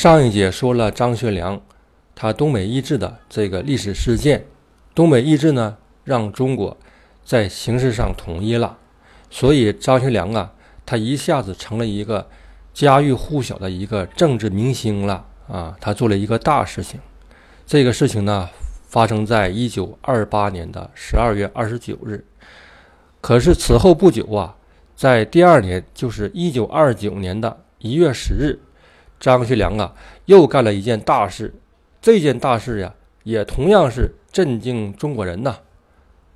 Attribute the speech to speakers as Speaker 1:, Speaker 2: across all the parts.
Speaker 1: 上一节说了张学良他东北易帜的这个历史事件，东北易帜呢让中国在形式上统一了，所以张学良啊他一下子成了一个家喻户晓的一个政治明星了啊，他做了一个大事情。这个事情呢发生在一九二八年的十二月二十九日，可是此后不久啊，在第二年就是一九二九年的一月十日。张学良啊，又干了一件大事。这件大事呀，也同样是震惊中国人呐。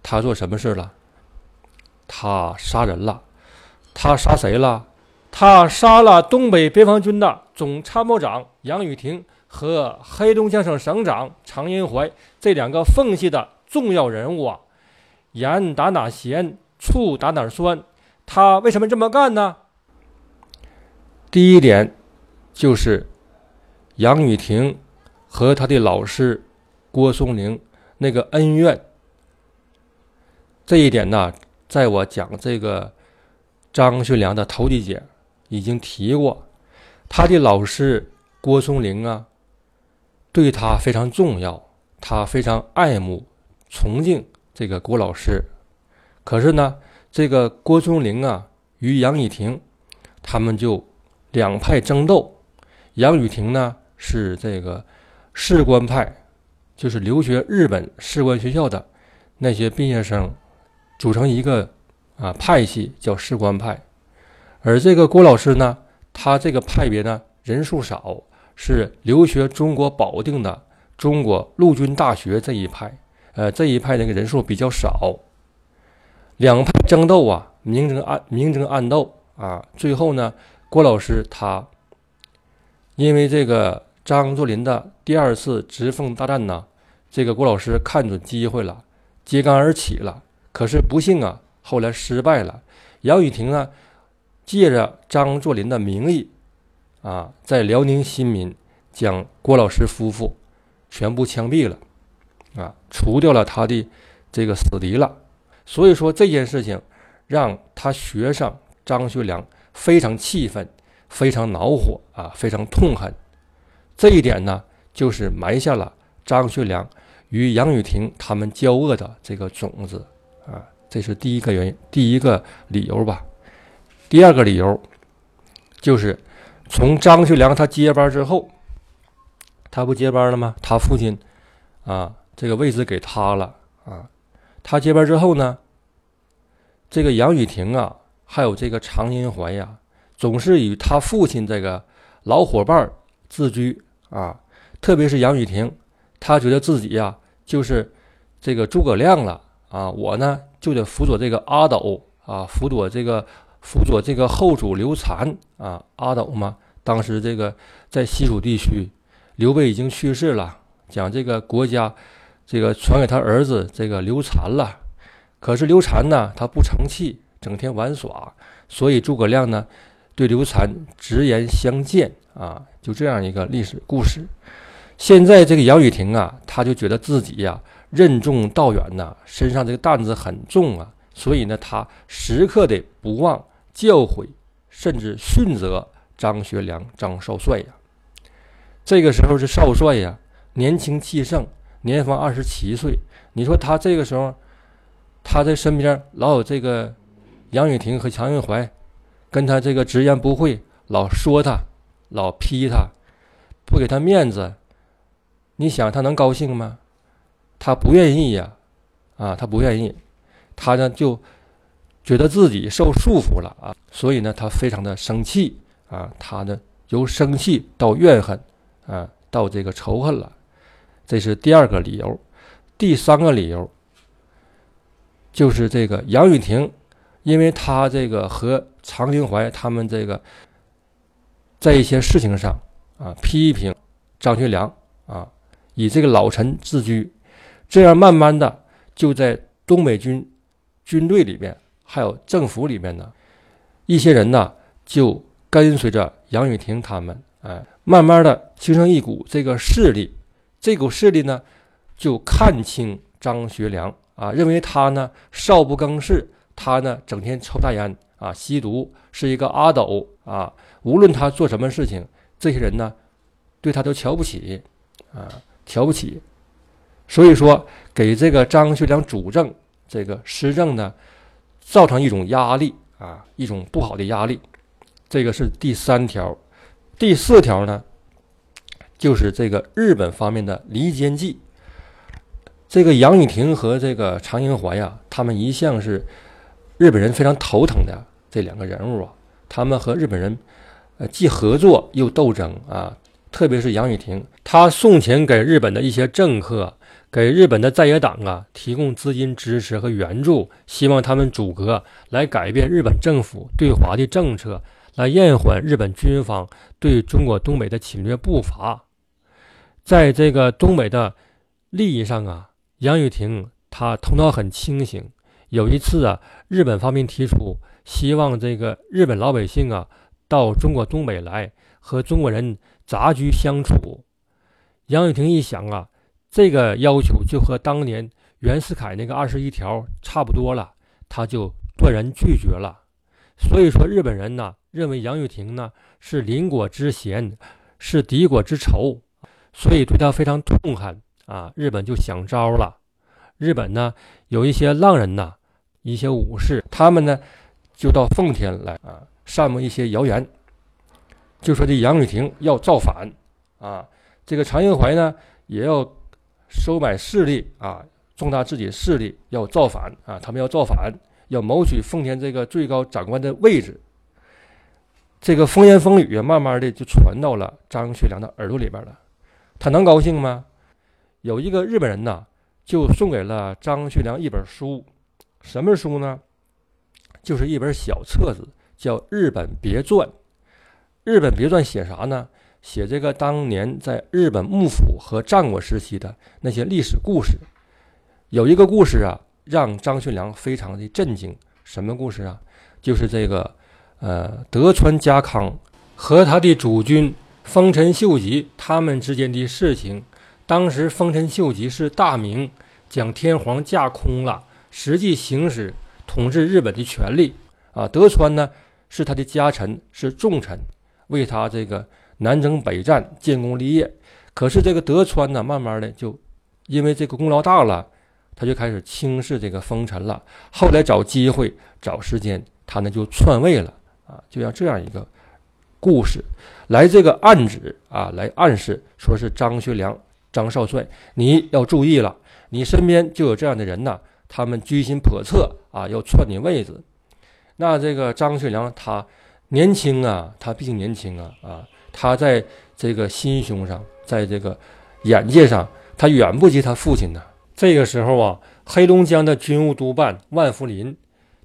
Speaker 1: 他做什么事了？他杀人了。他杀谁了？他杀了东北边防军的总参谋长杨宇霆和黑龙江省省长常荫槐这两个奉系的重要人物啊。盐打哪咸，醋打哪酸。他为什么这么干呢？第一点。就是杨雨婷和他的老师郭松龄那个恩怨，这一点呢，在我讲这个张学良的头几节已经提过。他的老师郭松龄啊，对他非常重要，他非常爱慕、崇敬这个郭老师。可是呢，这个郭松龄啊与杨雨婷他们就两派争斗。杨雨婷呢是这个士官派，就是留学日本士官学校的那些毕业生组成一个啊派系，叫士官派。而这个郭老师呢，他这个派别呢人数少，是留学中国保定的中国陆军大学这一派。呃，这一派那个人数比较少，两派争斗啊，明争暗明争暗斗啊。最后呢，郭老师他。因为这个张作霖的第二次直奉大战呢，这个郭老师看准机会了，揭竿而起了。可是不幸啊，后来失败了。杨雨婷呢，借着张作霖的名义，啊，在辽宁新民将郭老师夫妇全部枪毙了，啊，除掉了他的这个死敌了。所以说这件事情让他学生张学良非常气愤。非常恼火啊，非常痛恨，这一点呢，就是埋下了张学良与杨雨婷他们交恶的这个种子啊，这是第一个原因，第一个理由吧。第二个理由就是从张学良他接班之后，他不接班了吗？他父亲啊，这个位置给他了啊。他接班之后呢，这个杨雨婷啊，还有这个常荫槐呀。总是与他父亲这个老伙伴自居啊，特别是杨雨婷，他觉得自己呀就是这个诸葛亮了啊，我呢就得辅佐这个阿斗啊，辅佐这个辅佐这个后主刘禅啊，阿斗嘛，当时这个在西蜀地区，刘备已经去世了，讲这个国家这个传给他儿子这个刘禅了，可是刘禅呢，他不成器，整天玩耍，所以诸葛亮呢。对刘禅直言相见啊，就这样一个历史故事。现在这个杨雨婷啊，他就觉得自己呀任重道远呐，身上这个担子很重啊，所以呢，他时刻的不忘教诲，甚至训责张学良张少帅呀。这个时候是少帅呀，年轻气盛，年方二十七岁。你说他这个时候，他在身边老有这个杨雨婷和常荫槐。跟他这个直言不讳，老说他，老批他，不给他面子，你想他能高兴吗？他不愿意呀，啊，他不愿意，他呢就觉得自己受束缚了啊，所以呢他非常的生气啊，他呢由生气到怨恨啊，到这个仇恨了，这是第二个理由。第三个理由就是这个杨雨婷，因为他这个和常荫槐他们这个在一些事情上啊批评张学良啊，以这个老臣自居，这样慢慢的就在东北军军队里边，还有政府里面呢，一些人呢就跟随着杨雨婷他们，哎，慢慢的形成一股这个势力，这股势力呢就看清张学良啊，认为他呢少不更事，他呢整天抽大烟。啊，吸毒是一个阿斗啊！无论他做什么事情，这些人呢，对他都瞧不起啊，瞧不起。所以说，给这个张学良主政这个施政呢，造成一种压力啊，一种不好的压力。这个是第三条，第四条呢，就是这个日本方面的离间计。这个杨雨婷和这个常英怀呀，他们一向是日本人非常头疼的这两个人物啊。他们和日本人呃既合作又斗争啊，特别是杨雨婷，他送钱给日本的一些政客。给日本的在野党啊提供资金支持和援助，希望他们组阁来改变日本政府对华的政策，来延缓日本军方对中国东北的侵略步伐。在这个东北的利益上啊，杨雨婷他头脑很清醒。有一次啊，日本方面提出希望这个日本老百姓啊到中国东北来和中国人杂居相处，杨雨婷一想啊。这个要求就和当年袁世凯那个二十一条差不多了，他就断然拒绝了。所以说，日本人呢认为杨玉婷呢是邻国之嫌，是敌国之仇，所以对他非常痛恨啊。日本就想招了。日本呢有一些浪人呐，一些武士，他们呢就到奉天来啊，散布一些谣言，就说这杨雨婷要造反啊，这个常英怀呢也要。收买势力啊，壮大自己势力，要造反啊！他们要造反，要谋取奉天这个最高长官的位置。这个风言风语，慢慢的就传到了张学良的耳朵里边了。他能高兴吗？有一个日本人呐，就送给了张学良一本书，什么书呢？就是一本小册子，叫《日本别传》。《日本别传》写啥呢？写这个当年在日本幕府和战国时期的那些历史故事，有一个故事啊，让张学良非常的震惊。什么故事啊？就是这个，呃，德川家康和他的主君丰臣秀吉他们之间的事情。当时丰臣秀吉是大明，将天皇架空了，实际行使统治日本的权利啊。德川呢是他的家臣，是重臣，为他这个。南征北战，建功立业。可是这个德川呢，慢慢的就因为这个功劳大了，他就开始轻视这个丰臣了。后来找机会、找时间，他呢就篡位了啊！就像这样一个故事，来这个暗指啊，来暗示说是张学良、张少帅，你要注意了，你身边就有这样的人呐，他们居心叵测啊，要篡你位子。那这个张学良他年轻啊，他毕竟年轻啊啊。他在这个心胸上，在这个眼界上，他远不及他父亲呢。这个时候啊，黑龙江的军务督办万福林，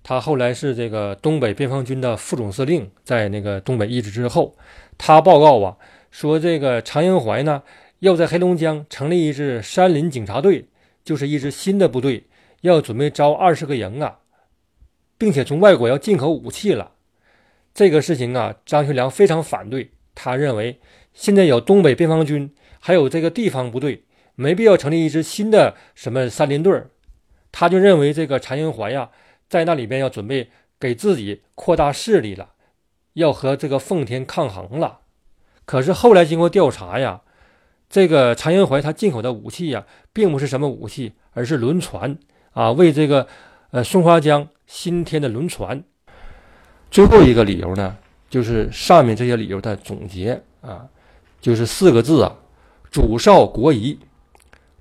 Speaker 1: 他后来是这个东北边防军的副总司令，在那个东北易帜之后，他报告啊，说这个常英怀呢，要在黑龙江成立一支山林警察队，就是一支新的部队，要准备招二十个营啊，并且从外国要进口武器了。这个事情啊，张学良非常反对。他认为，现在有东北边防军，还有这个地方部队，没必要成立一支新的什么三林队儿。他就认为这个常英怀呀，在那里边要准备给自己扩大势力了，要和这个奉天抗衡了。可是后来经过调查呀，这个常英怀他进口的武器呀，并不是什么武器，而是轮船啊，为这个呃松花江新添的轮船。最后一个理由呢？就是上面这些理由的总结啊，就是四个字啊，主少国疑。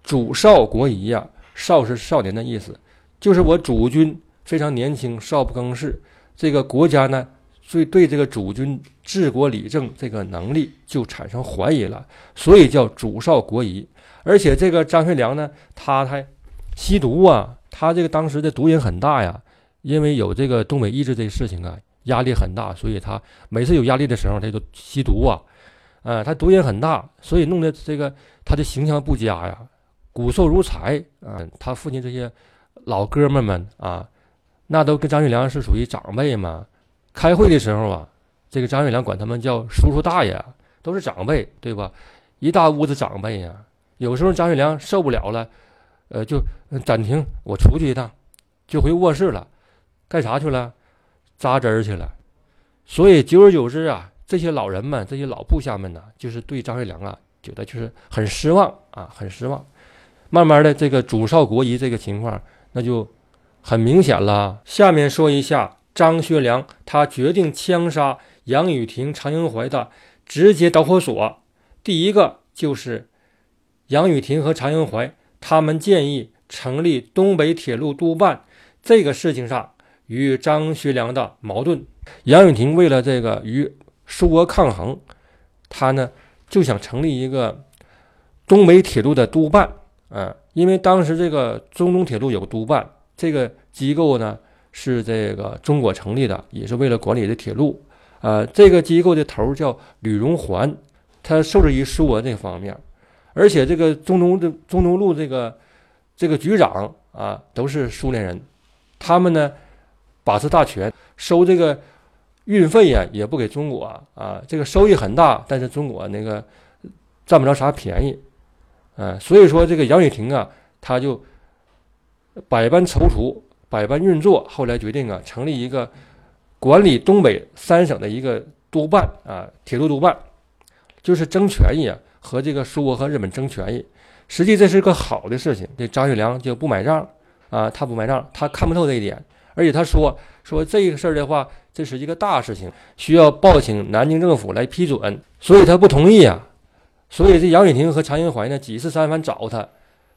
Speaker 1: 主少国疑呀，少是少年的意思，就是我主君非常年轻，少不更事。这个国家呢，所以对这个主君治国理政这个能力就产生怀疑了，所以叫主少国疑。而且这个张学良呢，他还吸毒啊，他这个当时的毒瘾很大呀，因为有这个东北易帜这个事情啊。压力很大，所以他每次有压力的时候，他就吸毒啊，呃，他毒瘾很大，所以弄得这个他的形象不佳呀，骨瘦如柴啊。他父亲这些老哥们们啊，那都跟张学良是属于长辈嘛。开会的时候啊，这个张学良管他们叫叔叔大爷，都是长辈，对吧？一大屋子长辈呀。有时候张学良受不了了，呃，就暂停，我出去一趟，就回卧室了，干啥去了？扎针儿去了，所以久而久之啊，这些老人们、这些老部下们呢，就是对张学良啊觉得就是很失望啊，很失望。慢慢的，这个主少国疑这个情况那就很明显了。下面说一下张学良他决定枪杀杨雨婷、常英怀的直接导火索。第一个就是杨雨婷和常英怀他们建议成立东北铁路督办这个事情上与张学良的矛盾。杨雨婷为了这个与苏俄抗衡，他呢就想成立一个东北铁路的督办。啊，因为当时这个中东铁路有督办这个机构呢，是这个中国成立的，也是为了管理这铁路。啊，这个机构的头叫吕荣桓，他受制于苏俄这方面，而且这个中东的中东路这个这个局长啊，都是苏联人，他们呢把持大权，收这个运费呀，也不给中国啊，这个收益很大，但是中国那个占不着啥便宜。嗯，所以说这个杨雨婷啊，他就百般踌躇，百般运作，后来决定啊，成立一个管理东北三省的一个督办啊，铁路督办，就是争权益啊，和这个苏俄和日本争权益。实际这是个好的事情，这张学良就不买账啊，他不买账，他看不透这一点，而且他说说这个事儿的话，这是一个大事情，需要报请南京政府来批准，所以他不同意啊。所以这杨雨婷和常英怀呢，几次三番找他，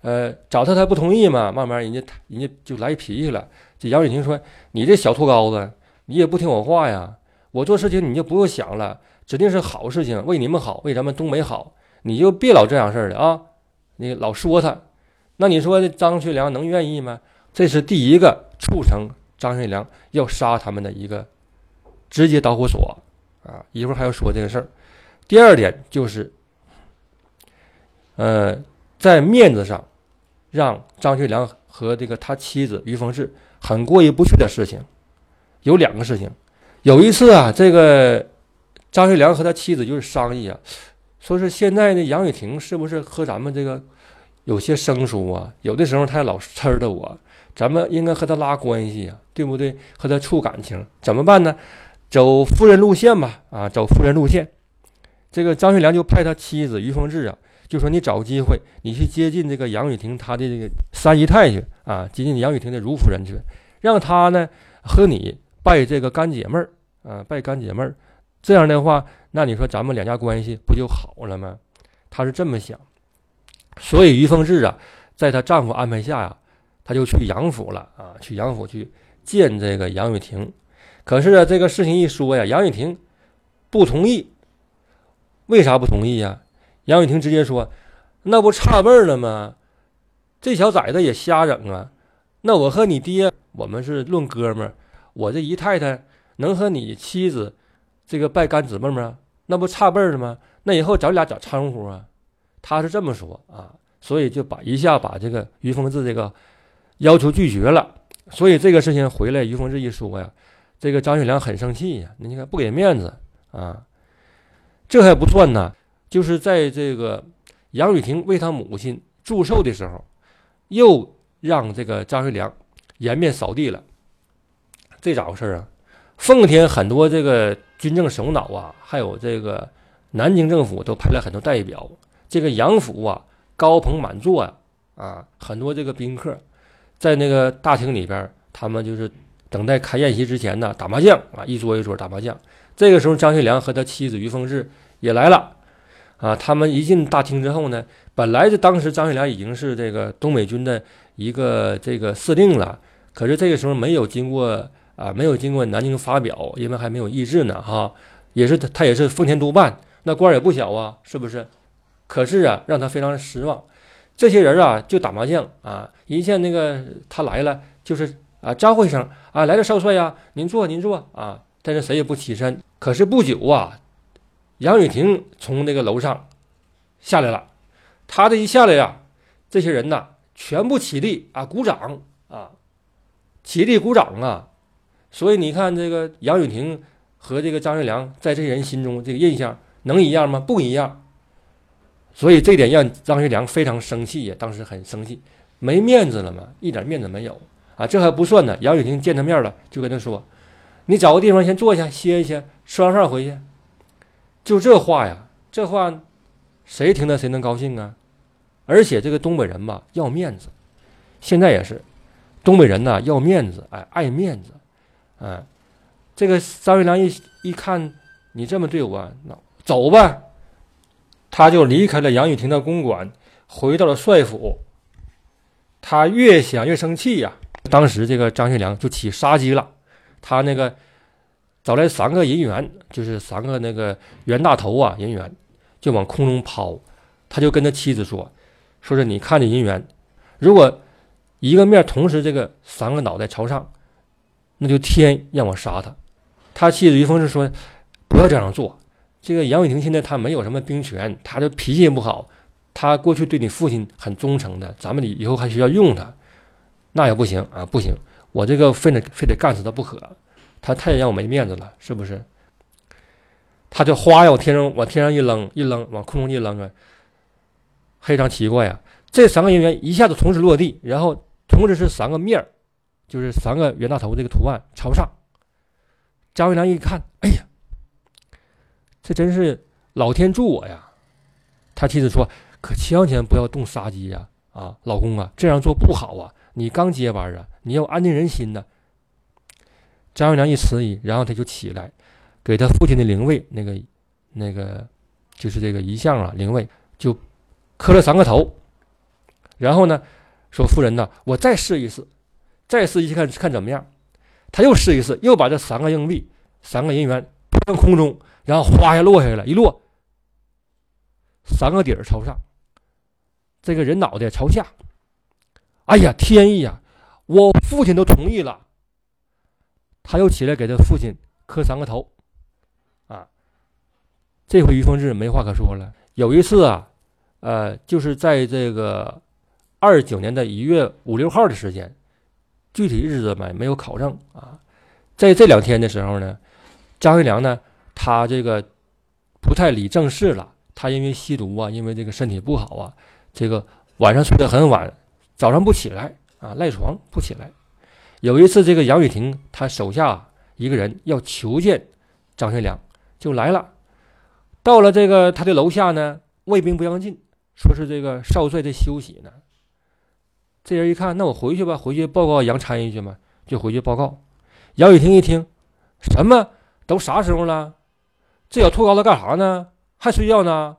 Speaker 1: 呃，找他他不同意嘛，慢慢人家人家就来脾气了。这杨雨婷说：“你这小兔羔子，你也不听我话呀！我做事情你就不用想了，指定是好事情，为你们好，为咱们东北好，你就别老这样事儿了啊！你老说他，那你说这张学良能愿意吗？这是第一个促成张学良要杀他们的一个直接导火索啊！一会儿还要说这个事儿。第二点就是。”呃，在面子上，让张学良和这个他妻子于凤至很过意不去的事情，有两个事情。有一次啊，这个张学良和他妻子就是商议啊，说是现在呢杨雨婷是不是和咱们这个有些生疏啊？有的时候她老呲的我，咱们应该和她拉关系啊，对不对？和她处感情，怎么办呢？走夫人路线吧，啊，走夫人路线。这个张学良就派他妻子于凤至啊。就说你找机会，你去接近这个杨雨婷她的这个三姨太去啊，接近杨雨婷的如夫人去，让她呢和你拜这个干姐妹儿啊，拜干姐妹儿。这样的话，那你说咱们两家关系不就好了吗？她是这么想。所以于凤至啊，在她丈夫安排下呀，她就去杨府了啊，去杨府去见这个杨雨婷。可是啊，这个事情一说呀，杨雨婷不同意。为啥不同意呀？杨雨婷直接说：“那不差辈儿了吗？这小崽子也瞎整啊！那我和你爹，我们是论哥们儿。我这姨太太能和你妻子这个拜干姊妹吗？那不差辈儿了吗？那以后咱俩咋称呼啊？”他是这么说啊，所以就把一下把这个于凤至这个要求拒绝了。所以这个事情回来，于凤至一说呀，这个张学良很生气呀，你看不给面子啊，这还不算呢。就是在这个杨雨婷为他母亲祝寿的时候，又让这个张学良颜面扫地了。这咋回事啊？奉天很多这个军政首脑啊，还有这个南京政府都派了很多代表。这个杨府啊，高朋满座呀，啊，很多这个宾客在那个大厅里边，他们就是等待开宴席之前呢，打麻将啊，一桌一桌打麻将。这个时候，张学良和他妻子于凤至也来了。啊，他们一进大厅之后呢，本来就当时张学良已经是这个东北军的一个这个司令了，可是这个时候没有经过啊，没有经过南京发表，因为还没有议制呢，哈，也是他他也是奉天督办，那官儿也不小啊，是不是？可是啊，让他非常失望，这些人啊就打麻将啊，一见那个他来了，就是啊招呼一声啊，来了少帅呀，您坐您坐啊，但是谁也不起身。可是不久啊。杨雨婷从那个楼上下来了，他这一下来呀，这些人呐全部起立啊，鼓掌啊，起立鼓掌啊。所以你看，这个杨雨婷和这个张学良在这些人心中这个印象能一样吗？不一样。所以这点让张学良非常生气呀，当时很生气，没面子了嘛，一点面子没有啊。这还不算呢，杨雨婷见他面了，就跟他说：“你找个地方先坐下歇一歇，吃完饭回去。”就这话呀，这话谁听了谁能高兴啊？而且这个东北人吧，要面子，现在也是，东北人呐要面子，哎，爱面子，哎，这个张学良一一看你这么对我，那走吧，他就离开了杨雨婷的公馆，回到了帅府。他越想越生气呀，当时这个张学良就起杀机了，他那个找来三个银元，就是三个那个袁大头啊，银元就往空中抛，他就跟他妻子说。说是你看这银元，如果一个面同时这个三个脑袋朝上，那就天让我杀他。他妻子于峰是说，不要这样做。这个杨伟霆现在他没有什么兵权，他的脾气也不好，他过去对你父亲很忠诚的，咱们以后还需要用他，那也不行啊，不行，我这个非得非得干死他不可，他太让我没面子了，是不是？他就花呀往天上往天上一扔一扔，往空中一扔啊。非常奇怪啊！这三个银元一下子同时落地，然后同时是三个面儿，就是三个袁大头这个图案朝上。张学良一看，哎呀，这真是老天助我呀！他妻子说：“可千万千万不要动杀机呀！啊，老公啊，这样做不好啊！你刚接班啊，你要安定人心呢。”张学良一迟疑，然后他就起来，给他父亲的灵位那个那个就是这个遗像啊，灵位就。磕了三个头，然后呢，说夫人呐，我再试一试，再试一试看看怎么样。他又试一试，又把这三个硬币、三个银元上空中，然后哗下落下来了，一落，三个底儿朝上，这个人脑袋朝下。哎呀，天意呀！我父亲都同意了。他又起来给他父亲磕三个头，啊，这回于凤至没话可说了。有一次啊。呃，就是在这个二九年的一月五六号的时间，具体日子没没有考证啊。在这两天的时候呢，张学良呢，他这个不太理政事了。他因为吸毒啊，因为这个身体不好啊，这个晚上睡得很晚，早上不起来啊，赖床不起来。有一次，这个杨雨婷他手下一个人要求见张学良，就来了。到了这个他的楼下呢，卫兵不让进。说是这个少帅在休息呢，这人一看，那我回去吧，回去报告杨参议去嘛，就回去报告。杨雨婷一听，什么都啥时候了，这小兔羔子干啥呢？还睡觉呢？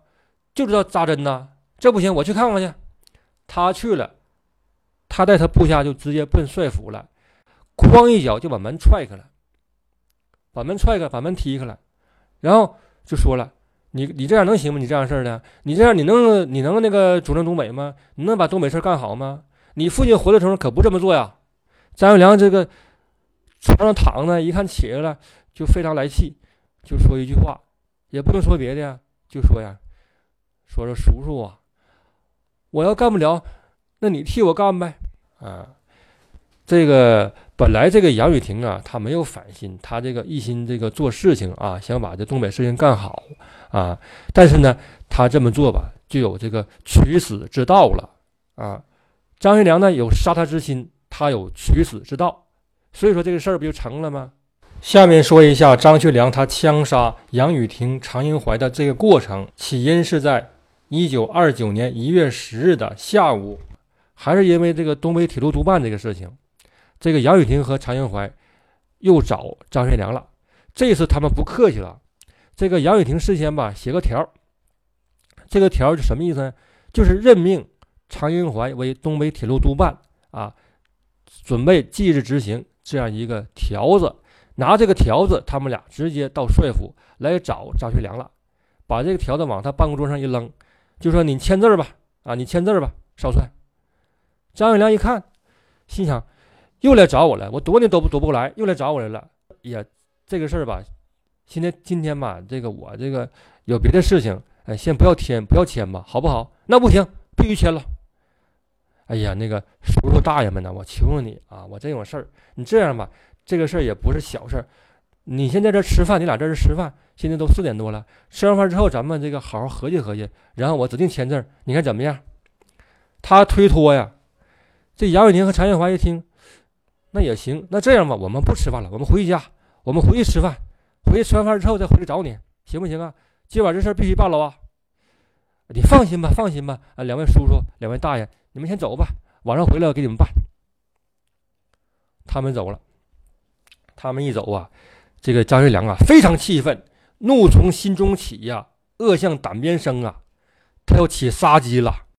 Speaker 1: 就知道扎针呢？这不行，我去看看去。他去了，他带他部下就直接奔帅府了，哐一脚就把门踹开了，把门踹开，把门踢开了，然后就说了。你你这样能行吗？你这样事儿的，你这样你能你能那个主政东北吗？你能把东北事干好吗？你父亲活的时候可不这么做呀。张学良这个床上躺着，一看起来了，就非常来气，就说一句话，也不能说别的呀，就说呀，说说叔叔啊，我要干不了，那你替我干呗，啊，这个。本来这个杨雨婷啊，他没有反心，他这个一心这个做事情啊，想把这东北事情干好啊。但是呢，他这么做吧，就有这个取死之道了啊。张学良呢有杀他之心，他有取死之道，所以说这个事儿不就成了吗？下面说一下张学良他枪杀杨雨婷、常荫槐的这个过程，起因是在一九二九年一月十日的下午，还是因为这个东北铁路督办这个事情。这个杨雨婷和常荫槐又找张学良了，这次他们不客气了。这个杨雨婷事先吧写个条，这个条是什么意思呢？就是任命常英怀为东北铁路督办啊，准备即日执行这样一个条子。拿这个条子，他们俩直接到帅府来找张学良了，把这个条子往他办公桌上一扔，就说：“你签字吧，啊，你签字吧，少帅。”张学良一看，心想。又来找我了，我躲你都不躲不过来，又来找我来了。呀，这个事儿吧，今天今天吧，这个我这个有别的事情，哎，先不要签，不要签吧，好不好？那不行，必须签了。哎呀，那个叔叔大爷们呢，我求求你啊，我真有事儿。你这样吧，这个事儿也不是小事儿。你先在这吃饭，你俩在这吃饭，现在都四点多了。吃完饭之后，咱们这个好好合计合计，然后我指定签字，你看怎么样？他推脱呀。这杨伟宁和常艳华一听。那也行，那这样吧，我们不吃饭了，我们回家，我们回去吃饭，回去吃完饭之后再回来找你，行不行啊？今晚这事儿必须办了啊！你放心吧，放心吧，啊，两位叔叔，两位大爷，你们先走吧，晚上回来我给你们办。他们走了，他们一走啊，这个张学良啊非常气愤，怒从心中起呀，恶向胆边生啊，他要起杀机了。